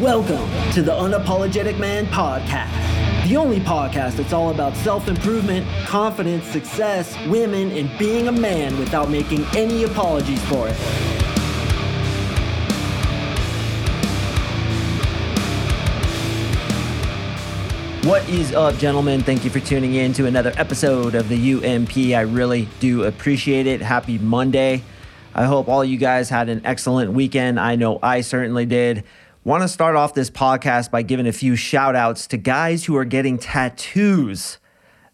Welcome to the Unapologetic Man Podcast, the only podcast that's all about self improvement, confidence, success, women, and being a man without making any apologies for it. What is up, gentlemen? Thank you for tuning in to another episode of the UMP. I really do appreciate it. Happy Monday. I hope all you guys had an excellent weekend. I know I certainly did. Want to start off this podcast by giving a few shout outs to guys who are getting tattoos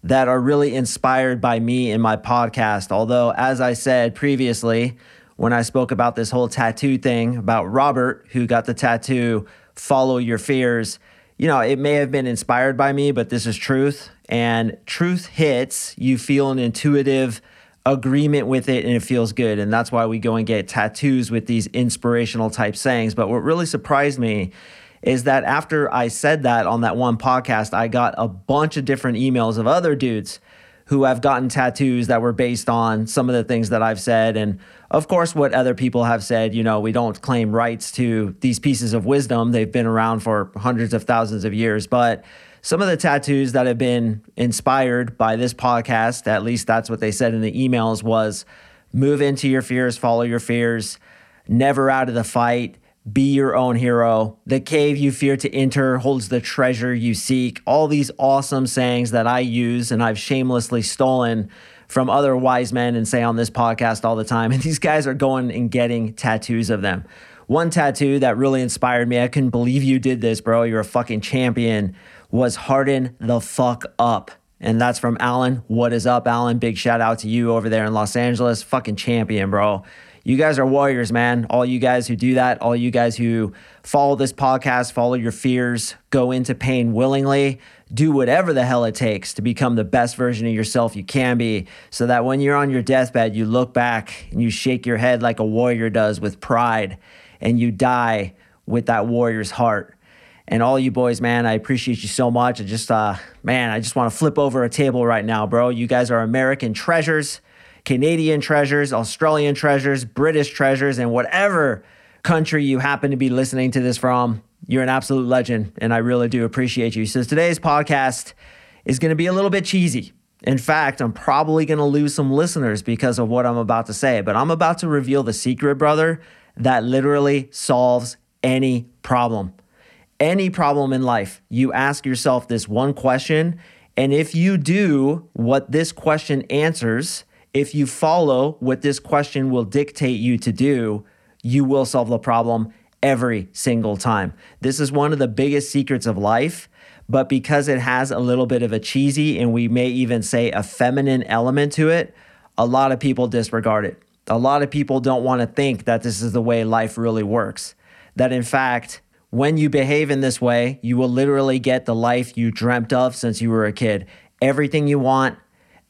that are really inspired by me in my podcast. Although, as I said previously, when I spoke about this whole tattoo thing about Robert, who got the tattoo, Follow Your Fears, you know, it may have been inspired by me, but this is truth. And truth hits, you feel an intuitive, agreement with it and it feels good. And that's why we go and get tattoos with these inspirational type sayings. But what really surprised me is that after I said that on that one podcast, I got a bunch of different emails of other dudes who have gotten tattoos that were based on some of the things that I've said. And of course, what other people have said, you know, we don't claim rights to these pieces of wisdom. They've been around for hundreds of thousands of years. But some of the tattoos that have been inspired by this podcast, at least that's what they said in the emails, was move into your fears, follow your fears, never out of the fight, be your own hero. The cave you fear to enter holds the treasure you seek. All these awesome sayings that I use and I've shamelessly stolen from other wise men and say on this podcast all the time. And these guys are going and getting tattoos of them. One tattoo that really inspired me, I couldn't believe you did this, bro. You're a fucking champion was harden the fuck up. And that's from Alan. What is up, Alan? Big shout out to you over there in Los Angeles. Fucking champion, bro. You guys are warriors, man. All you guys who do that, all you guys who follow this podcast, follow your fears, go into pain willingly, do whatever the hell it takes to become the best version of yourself you can be, so that when you're on your deathbed, you look back and you shake your head like a warrior does with pride and you die with that warrior's heart. And all you boys, man, I appreciate you so much. I just, uh, man, I just want to flip over a table right now, bro. You guys are American treasures, Canadian treasures, Australian treasures, British treasures, and whatever country you happen to be listening to this from. You're an absolute legend, and I really do appreciate you. So today's podcast is going to be a little bit cheesy. In fact, I'm probably going to lose some listeners because of what I'm about to say, but I'm about to reveal the secret, brother, that literally solves any problem any problem in life, you ask yourself this one question. And if you do what this question answers, if you follow what this question will dictate you to do, you will solve the problem every single time. This is one of the biggest secrets of life, but because it has a little bit of a cheesy and we may even say a feminine element to it, a lot of people disregard it. A lot of people don't want to think that this is the way life really works. That in fact, when you behave in this way, you will literally get the life you dreamt of since you were a kid. Everything you want,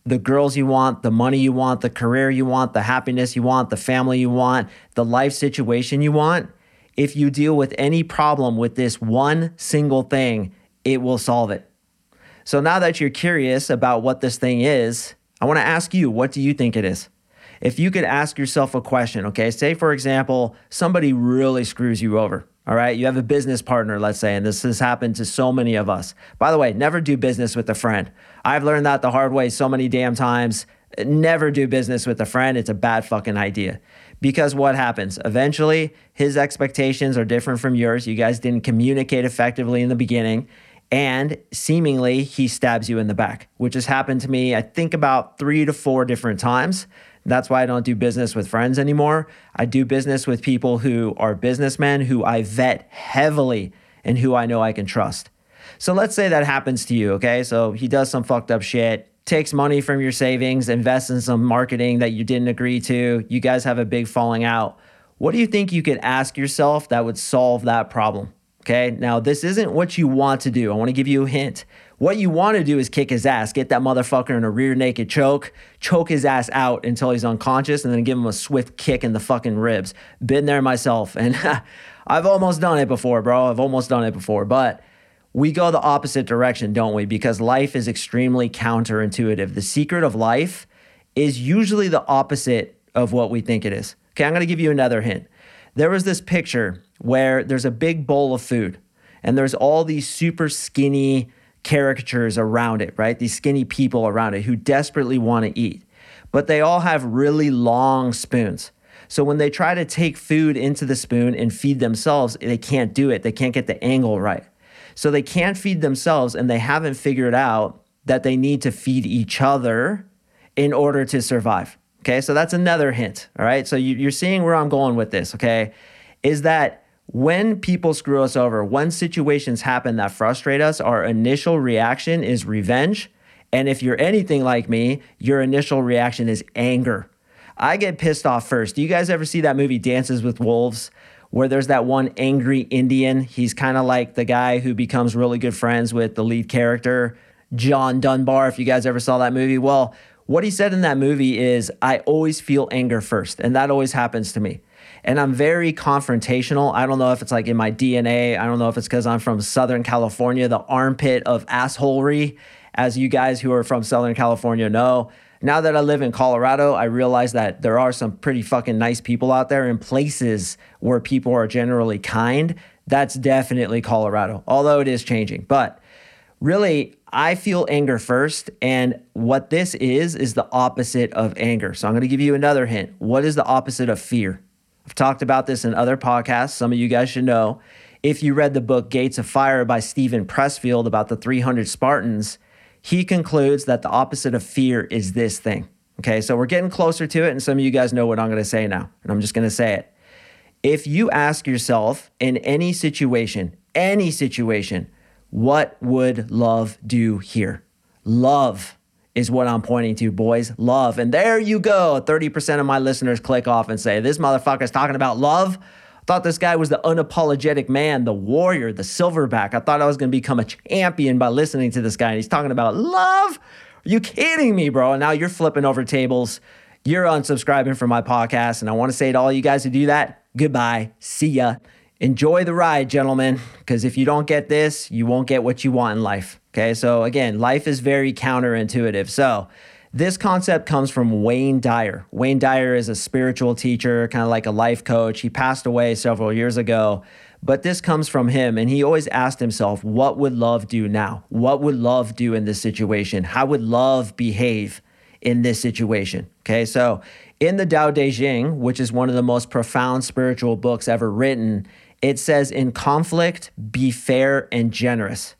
the girls you want, the money you want, the career you want, the happiness you want, the family you want, the life situation you want. If you deal with any problem with this one single thing, it will solve it. So now that you're curious about what this thing is, I want to ask you, what do you think it is? If you could ask yourself a question, okay, say for example, somebody really screws you over. All right. You have a business partner, let's say, and this has happened to so many of us. By the way, never do business with a friend. I've learned that the hard way so many damn times. Never do business with a friend. It's a bad fucking idea. Because what happens? Eventually, his expectations are different from yours. You guys didn't communicate effectively in the beginning. And seemingly, he stabs you in the back, which has happened to me, I think, about three to four different times. That's why I don't do business with friends anymore. I do business with people who are businessmen who I vet heavily and who I know I can trust. So let's say that happens to you, okay? So he does some fucked up shit, takes money from your savings, invests in some marketing that you didn't agree to. You guys have a big falling out. What do you think you could ask yourself that would solve that problem? Okay, now this isn't what you want to do. I want to give you a hint. What you want to do is kick his ass, get that motherfucker in a rear naked choke, choke his ass out until he's unconscious, and then give him a swift kick in the fucking ribs. Been there myself, and I've almost done it before, bro. I've almost done it before, but we go the opposite direction, don't we? Because life is extremely counterintuitive. The secret of life is usually the opposite of what we think it is. Okay, I'm gonna give you another hint. There was this picture where there's a big bowl of food And there's all these super skinny caricatures around it, right? These skinny people around it who desperately want to eat. But they all have really long spoons. So when they try to take food into the spoon and feed themselves, they can't do it. They can't get the angle right. So they can't feed themselves and they haven't figured out that they need to feed each other in order to survive. Okay, so that's another hint. All right, so you, are seeing where I'm going with this. Okay, is that when people screw us over, when situations happen that frustrate us, our initial reaction is revenge. And if you're anything like me, your initial reaction is anger. I get pissed off first. Do you guys ever see that movie Dances with Wolves? Where there's that one angry Indian. He's kind of like the guy who becomes really good friends with the lead character, John Dunbar. If you guys ever saw that movie, well, what he said in that movie is, I always feel anger first. And that always happens to me and I'm very confrontational. I don't know if it's like in my DNA. I don't know if it's because I'm from Southern California, the armpit of assholery, as you guys who are from Southern California know. Now that I live in Colorado, I realize that there are some pretty fucking nice people out there in places where people are generally kind. That's definitely Colorado, although it is changing. But really, I feel anger first. And what this is, is the opposite of anger. So I'm going to give you another hint. What is the opposite of fear? I've talked about this in other podcasts. Some of you guys should know. If you read the book Gates of Fire by Steven Pressfield about the 300 Spartans, he concludes that the opposite of fear is this thing. Okay, so we're getting closer to it, and some of you guys know what I'm going to say now, and I'm just going to say it. If you ask yourself in any situation, any situation, what would love do here? Love is what I'm pointing to, boys. Love. And there you go. 30% of my listeners click off and say, This motherfucker's talking about love. I thought this guy was the unapologetic man, the warrior, the silverback. I thought I was going to become a champion by listening to this guy. And he's talking about love. Are you kidding me, bro? And now you're flipping over tables. You're unsubscribing from my podcast. And I want to say to all you guys who do that, goodbye. See ya. Enjoy the ride, gentlemen, because if you don't get this, you won't get what you want in life. Okay, so again, life is very counterintuitive. So, this concept comes from Wayne Dyer. Wayne Dyer is a spiritual teacher, kind of like a life coach. He passed away several years ago, but this comes from him. And he always asked himself, What would love do now? What would love do in this situation? How would love behave in this situation? Okay, so in the Tao Te Ching, which is one of the most profound spiritual books ever written, it says, In conflict, be fair and generous.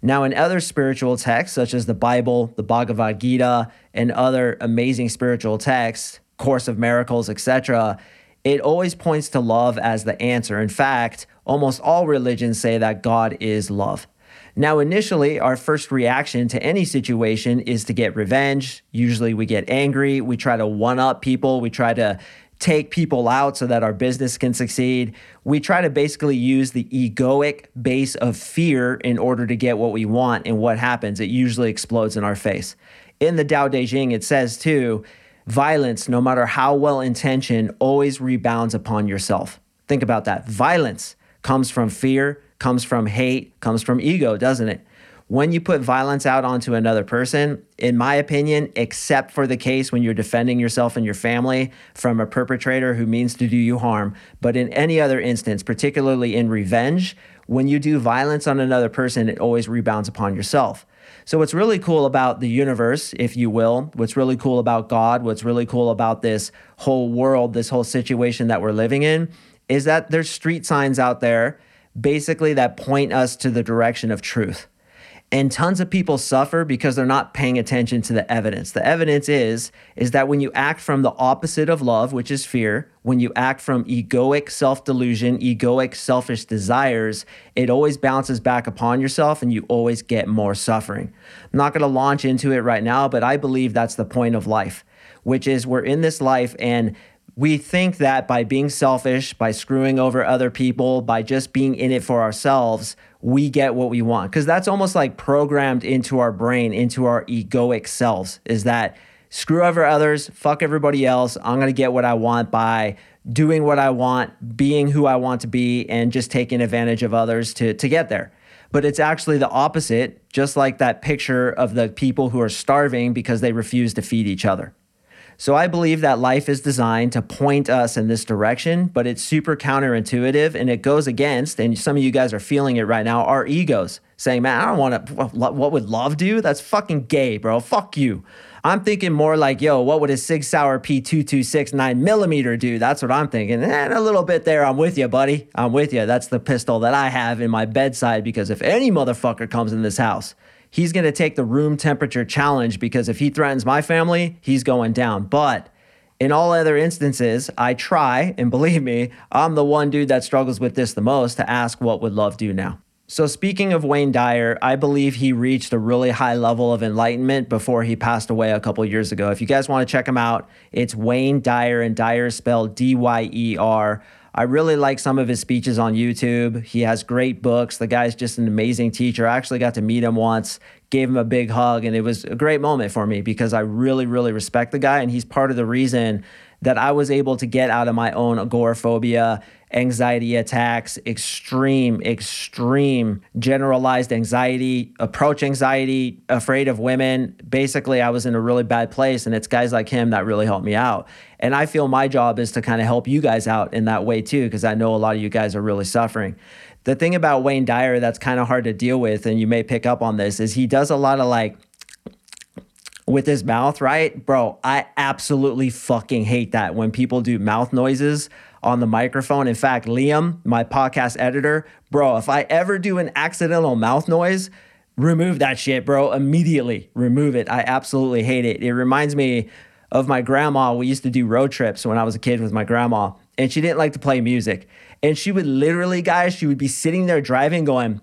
Now, in other spiritual texts, such as the Bible, the Bhagavad Gita, and other amazing spiritual texts, Course of Miracles, etc., it always points to love as the answer. In fact, almost all religions say that God is love. Now, initially, our first reaction to any situation is to get revenge. Usually, we get angry. We try to one up people. We try to take people out so that our business can succeed. We try to basically use the egoic base of fear in order to get what we want. And what happens? It usually explodes in our face. In the Tao Te Ching, it says too, violence, no matter how well intentioned, always rebounds upon yourself. Think about that. Violence comes from fear, comes from hate, comes from ego, doesn't it? When you put violence out onto another person, in my opinion, except for the case when you're defending yourself and your family from a perpetrator who means to do you harm, but in any other instance, particularly in revenge, when you do violence on another person, it always rebounds upon yourself. So, what's really cool about the universe, if you will, what's really cool about God, what's really cool about this whole world, this whole situation that we're living in, is that there's street signs out there basically that point us to the direction of truth. And tons of people suffer because they're not paying attention to the evidence. The evidence is is that when you act from the opposite of love, which is fear, when you act from egoic self-delusion, egoic selfish desires, it always bounces back upon yourself and you always get more suffering. I'm not going to launch into it right now, but I believe that's the point of life, which is we're in this life and we think that by being selfish, by screwing over other people, by just being in it for ourselves, we get what we want. Because that's almost like programmed into our brain, into our egoic selves, is that screw over others, fuck everybody else. I'm going to get what I want by doing what I want, being who I want to be, and just taking advantage of others to, to get there. But it's actually the opposite, just like that picture of the people who are starving because they refuse to feed each other. So I believe that life is designed to point us in this direction, but it's super counterintuitive and it goes against, and some of you guys are feeling it right now, our egos saying, man, I don't want to, what would love do? That's fucking gay, bro. Fuck you. I'm thinking more like, yo, what would a Sig Sauer P226 9 millimeter do? That's what I'm thinking. And a little bit there, I'm with you, buddy. I'm with you. That's the pistol that I have in my bedside because if any motherfucker comes in this house, he's going to take the room temperature challenge because if he threatens my family, he's going down. But in all other instances, I try, and believe me, I'm the one dude that struggles with this the most to ask what would love do now. So, speaking of Wayne Dyer, I believe he reached a really high level of enlightenment before he passed away a couple years ago. If you guys want to check him out, it's Wayne Dyer, and Dyer spelled D Y E R. I really like some of his speeches on YouTube. He has great books. The guy's just an amazing teacher. I actually got to meet him once, gave him a big hug, and it was a great moment for me because I really, really respect the guy. And he's part of the reason that I was able to get out of my own agoraphobia, anxiety attacks, extreme, extreme generalized anxiety, approach anxiety, afraid of women. Basically, I was in a really bad place, and it's guys like him that really helped me out. And I feel my job is to kind of help you guys out in that way too, because I know a lot of you guys are really suffering. The thing about Wayne Dyer that's kind of hard to deal with, and you may pick up on this, is he does a lot of like, with his mouth, right? Bro, I absolutely fucking hate that when people do mouth noises on the microphone. In fact, Liam, my podcast editor, bro, if I ever do an accidental mouth noise, remove that shit, bro. Immediately remove it. I absolutely hate it. It reminds me of my grandma. We used to do road trips when I was a kid with my grandma, and she didn't like to play music. And she would literally, guys, she would be sitting there driving, going,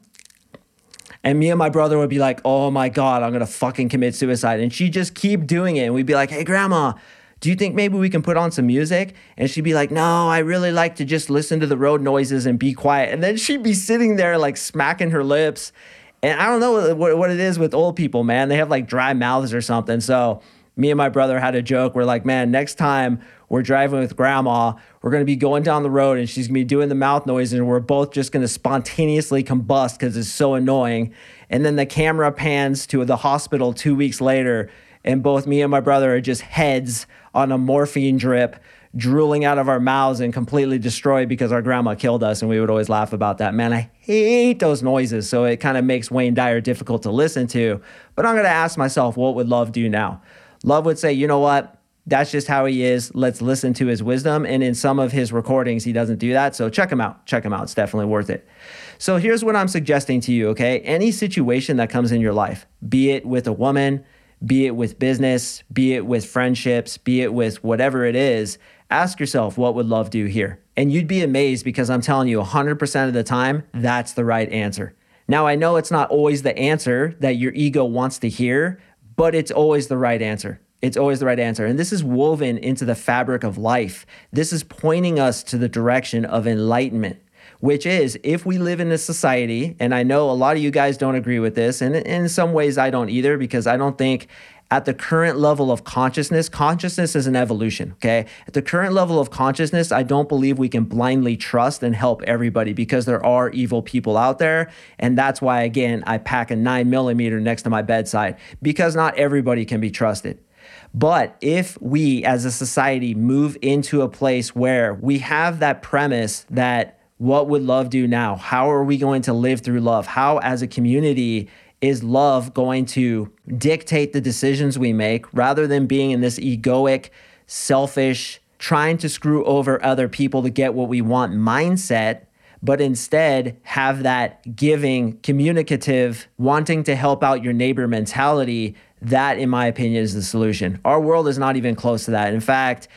and me and my brother would be like, oh my God, I'm gonna fucking commit suicide. And she'd just keep doing it. And we'd be like, hey, grandma, do you think maybe we can put on some music? And she'd be like, no, I really like to just listen to the road noises and be quiet. And then she'd be sitting there like smacking her lips. And I don't know what, what it is with old people, man. They have like dry mouths or something. So me and my brother had a joke. We're like, man, next time we're driving with grandma. We're going to be going down the road and she's going to be doing the mouth noise and we're both just going to spontaneously combust because it's so annoying. And then the camera pans to the hospital two weeks later and both me and my brother are just heads on a morphine drip drooling out of our mouths and completely destroyed because our grandma killed us and we would always laugh about that man i hate those noises so it kind of makes wayne dyer difficult to listen to but i'm going to ask myself what would love do now love would say you know what that's just how he is. Let's listen to his wisdom. And in some of his recordings, he doesn't do that. So check him out. Check him out. It's definitely worth it. So here's what I'm suggesting to you, okay? Any situation that comes in your life, be it with a woman, be it with business, be it with friendships, be it with whatever it is, ask yourself, what would love do here? And you'd be amazed because I'm telling you, 100% of the time, that's the right answer. Now, I know it's not always the answer that your ego wants to hear, but it's always the right answer. It's always the right answer. And this is woven into the fabric of life. This is pointing us to the direction of enlightenment, which is if we live in a society, and I know a lot of you guys don't agree with this, and in some ways I don't either, because I don't think at the current level of consciousness, consciousness is an evolution, okay? At the current level of consciousness, I don't believe we can blindly trust and help everybody because there are evil people out there. And that's why, again, I pack a nine millimeter next to my bedside because not everybody can be trusted. But if we as a society move into a place where we have that premise that what would love do now? How are we going to live through love? How, as a community, is love going to dictate the decisions we make rather than being in this egoic, selfish, trying to screw over other people to get what we want mindset? But instead, have that giving, communicative, wanting to help out your neighbor mentality that, in my opinion, is the solution. Our world is not even close to that. In fact,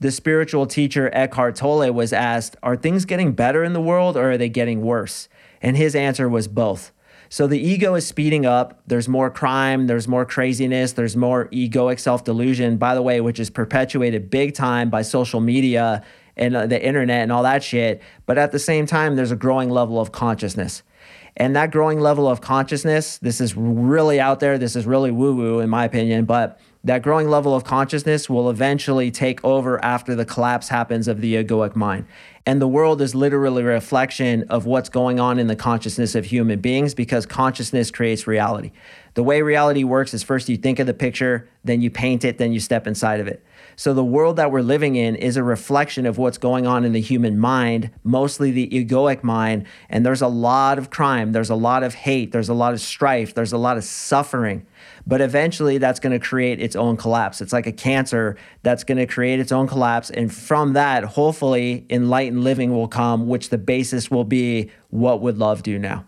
the spiritual teacher Eckhart Tolle was asked, Are things getting better in the world or are they getting worse? And his answer was both. So the ego is speeding up. There's more crime, there's more craziness, there's more egoic self delusion, by the way, which is perpetuated big time by social media and uh, the internet and all that shit. But at the same time, there's a growing level of consciousness. And that growing level of consciousness, this is really out there. This is really woo woo, in my opinion, but that growing level of consciousness will eventually take over after the collapse happens of the egoic mind. And the world is literally a reflection of what's going on in the consciousness of human beings because consciousness creates reality. The way reality works is first you think of the picture, then you paint it, then you step inside of it. So the world that we're living in is a reflection of what's going on in the human mind, mostly the egoic mind. And there's a lot of crime, there's a lot of hate, there's a lot of strife, there's a lot of suffering. But eventually that's going to create its own collapse. It's like a cancer that's going to create its own collapse. And from that, hopefully, enlightened living will come, which the basis will be what would love do now?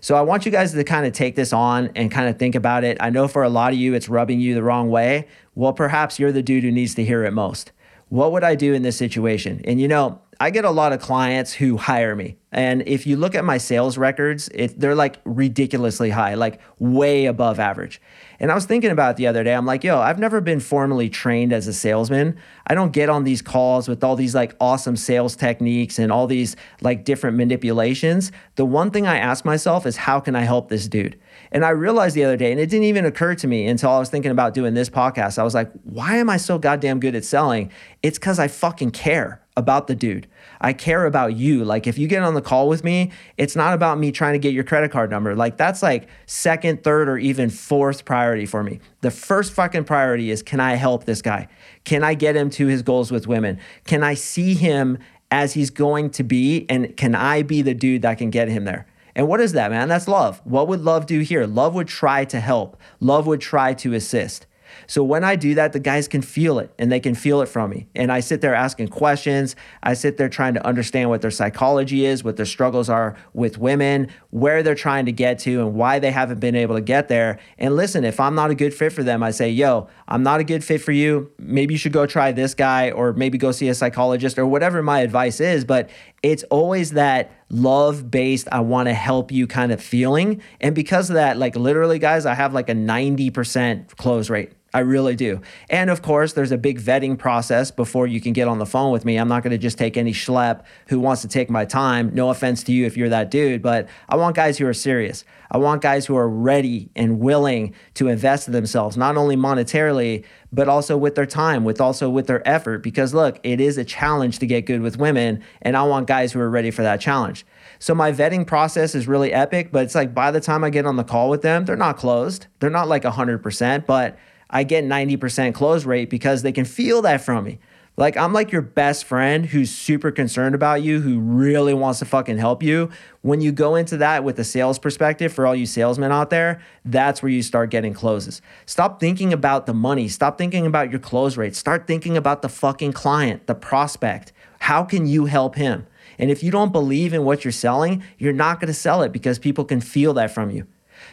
So I want you guys to kind of take this on and kind of think about it. I know for a lot of you, it's rubbing you the wrong way. Well, perhaps you're the dude who needs to hear it most. What would I do in this situation? And you know, I get a lot of clients who hire me. And if you look at my sales records, it, they're like ridiculously high, like way above average. And I was thinking about it the other day. I'm like, yo, I've never been formally trained as a salesman. I don't get on these calls with all these like awesome sales techniques and all these like different manipulations. The one thing I ask myself is, how can I help this dude? And I realized the other day, and it didn't even occur to me until I was thinking about doing this podcast. I was like, why am I so goddamn good at selling? It's because I fucking care about the dude. I care about you. Like if you get on the call with me, it's not about me trying to get your credit card number. Like that's like second, third, or even fourth priority for me. The first fucking priority is can I help this guy? Can I get him to his goals with women? Can I see him as he's going to be? And can I be the dude that can get him there? And what is that, man? That's love. What would love do here? Love would try to help, love would try to assist. So when I do that, the guys can feel it and they can feel it from me. And I sit there asking questions. I sit there trying to understand what their psychology is, what their struggles are with women, where they're trying to get to, and why they haven't been able to get there. And listen, if I'm not a good fit for them, I say, yo, I'm not a good fit for you. Maybe you should go try this guy or maybe go see a psychologist or whatever my advice is. But it's always that love based, I want to help you kind of feeling. And because of that, like literally, guys, I have like a 90% close rate. I really do. And of course, there's a big vetting process before you can get on the phone with me. I'm not going to just take any schlep who wants to take my time. No offense to you if you're that dude, but I want guys who are serious. I want guys who are ready and willing to invest in themselves, not only monetarily, but also with their time, with also with their effort. Because look, it is a challenge to get good with women, and I want guys who are ready for that challenge. So my vetting process is really epic, but it's like by the time I get on the call with them, they're not closed. They're not like 100%, but I get 90% close rate because they can feel that from me. Like I'm like your best friend who's super concerned about you, who really wants to fucking help you. When you go into that with a sales perspective for all you salesmen out there, that's where you start getting closes. Stop thinking about the money, stop thinking about your close rate. Start thinking about the fucking client, the prospect. How can you help him? And if you don't believe in what you're selling, you're not going to sell it because people can feel that from you.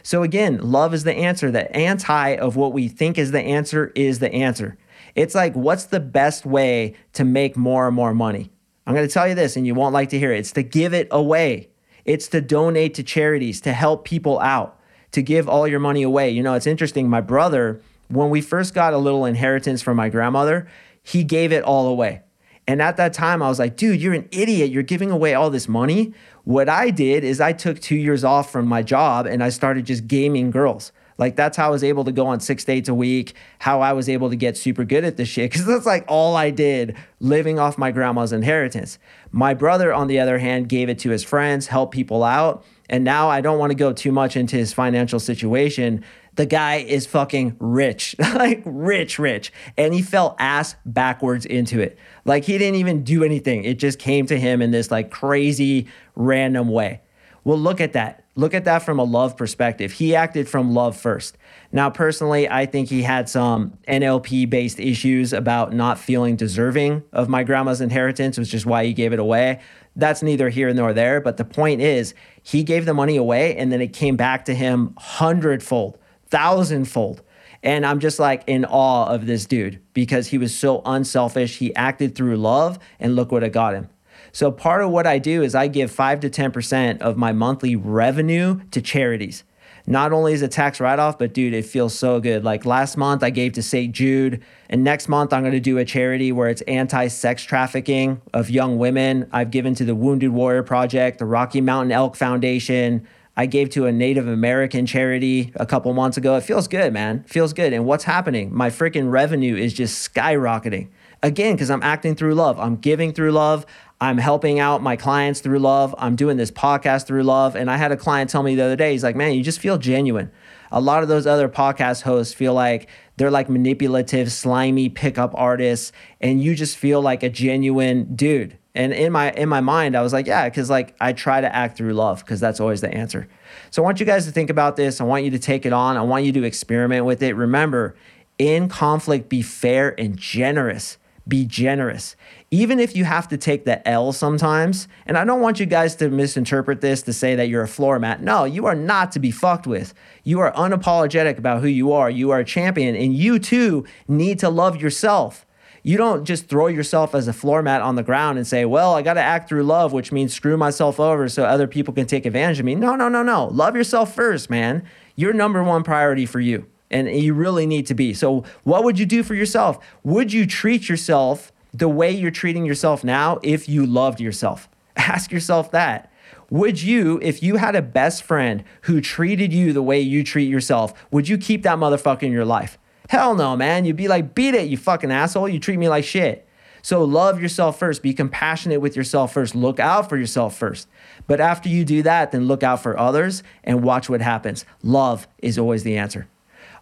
So again, love is the answer. The anti of what we think is the answer is the answer. It's like, what's the best way to make more and more money? I'm going to tell you this, and you won't like to hear it. It's to give it away. It's to donate to charities, to help people out, to give all your money away. You know, it's interesting. My brother, when we first got a little inheritance from my grandmother, he gave it all away. And at that time, I was like, dude, you're an idiot. You're giving away all this money. What I did is I took two years off from my job and I started just gaming girls. Like that's how I was able to go on six dates a week, how I was able to get super good at this shit. Cause that's like all I did living off my grandma's inheritance. My brother, on the other hand, gave it to his friends, helped people out. And now I don't want to go too much into his financial situation. The guy is fucking rich, like rich, rich. And he fell ass backwards into it. Like he didn't even do anything. It just came to him in this like crazy random way. Well, look at that. Look at that from a love perspective. He acted from love first. Now, personally, I think he had some NLP based issues about not feeling deserving of my grandma's inheritance, which is why he gave it away. That's neither here nor there. But the point is, he gave the money away and then it came back to him hundredfold, thousandfold. And I'm just like in awe of this dude because he was so unselfish. He acted through love, and look what it got him. So, part of what I do is I give 5 to 10% of my monthly revenue to charities. Not only is it tax write off, but dude, it feels so good. Like last month, I gave to St. Jude, and next month, I'm gonna do a charity where it's anti sex trafficking of young women. I've given to the Wounded Warrior Project, the Rocky Mountain Elk Foundation, I gave to a Native American charity a couple months ago. It feels good, man. It feels good. And what's happening? My freaking revenue is just skyrocketing. Again, because I'm acting through love. I'm giving through love. I'm helping out my clients through love. I'm doing this podcast through love. And I had a client tell me the other day, he's like, man, you just feel genuine. A lot of those other podcast hosts feel like they're like manipulative, slimy pickup artists, and you just feel like a genuine dude. And in my in my mind, I was like, yeah, because like I try to act through love because that's always the answer. So I want you guys to think about this. I want you to take it on. I want you to experiment with it. Remember, in conflict, be fair and generous. Be generous. Even if you have to take the L sometimes, and I don't want you guys to misinterpret this to say that you're a floor mat. No, you are not to be fucked with. You are unapologetic about who you are. You are a champion, and you too need to love yourself. You don't just throw yourself as a floor mat on the ground and say, well, I got to act through love, which means screw myself over so other people can take advantage of me. No, no, no, no. Love yourself first, man. Your number one priority for you. And you really need to be. So, what would you do for yourself? Would you treat yourself the way you're treating yourself now if you loved yourself? Ask yourself that. Would you, if you had a best friend who treated you the way you treat yourself, would you keep that motherfucker in your life? Hell no, man. You'd be like, beat it, you fucking asshole. You treat me like shit. So love yourself first. Be compassionate with yourself first. Look out for yourself first. But after you do that, then look out for others and watch what happens. Love is always the answer.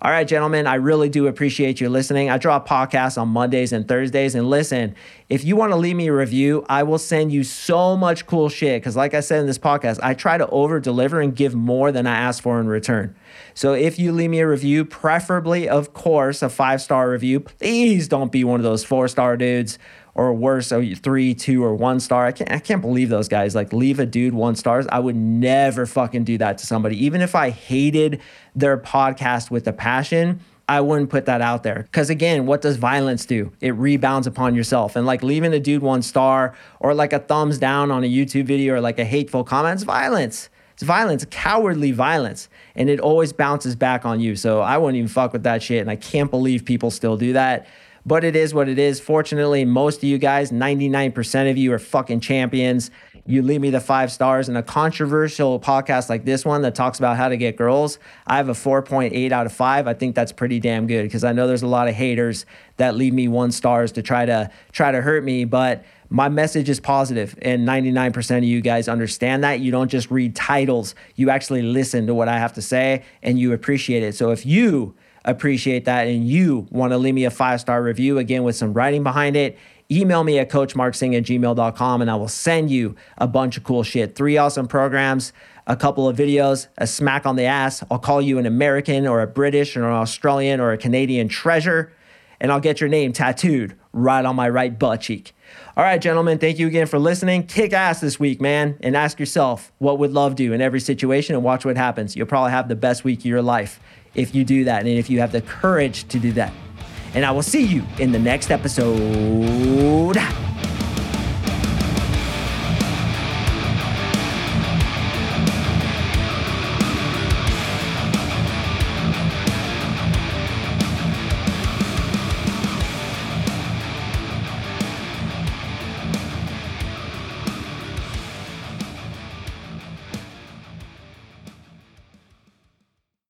All right, gentlemen, I really do appreciate you listening. I drop podcasts on Mondays and Thursdays. And listen, if you want to leave me a review, I will send you so much cool shit. Because, like I said in this podcast, I try to over deliver and give more than I ask for in return. So, if you leave me a review, preferably, of course, a five star review, please don't be one of those four star dudes or worse, oh, so three, two, or one star. I can't, I can't believe those guys. Like, leave a dude one stars. I would never fucking do that to somebody. Even if I hated their podcast with a passion, I wouldn't put that out there. Because again, what does violence do? It rebounds upon yourself. And like leaving a dude one star or like a thumbs down on a YouTube video or like a hateful comment, it's violence. It's violence, cowardly violence. And it always bounces back on you. So I wouldn't even fuck with that shit. And I can't believe people still do that but it is what it is. Fortunately, most of you guys, 99% of you are fucking champions. You leave me the five stars in a controversial podcast like this one that talks about how to get girls. I have a 4.8 out of five. I think that's pretty damn good because I know there's a lot of haters that leave me one stars to try to try to hurt me, but my message is positive and 99% of you guys understand that you don't just read titles you actually listen to what i have to say and you appreciate it so if you appreciate that. And you want to leave me a five star review again with some writing behind it, email me at coachmarksing at gmail.com and I will send you a bunch of cool shit. Three awesome programs, a couple of videos, a smack on the ass. I'll call you an American or a British or an Australian or a Canadian treasure, and I'll get your name tattooed right on my right butt cheek. All right, gentlemen, thank you again for listening. Kick ass this week, man, and ask yourself what would love do in every situation and watch what happens. You'll probably have the best week of your life if you do that and if you have the courage to do that. And I will see you in the next episode.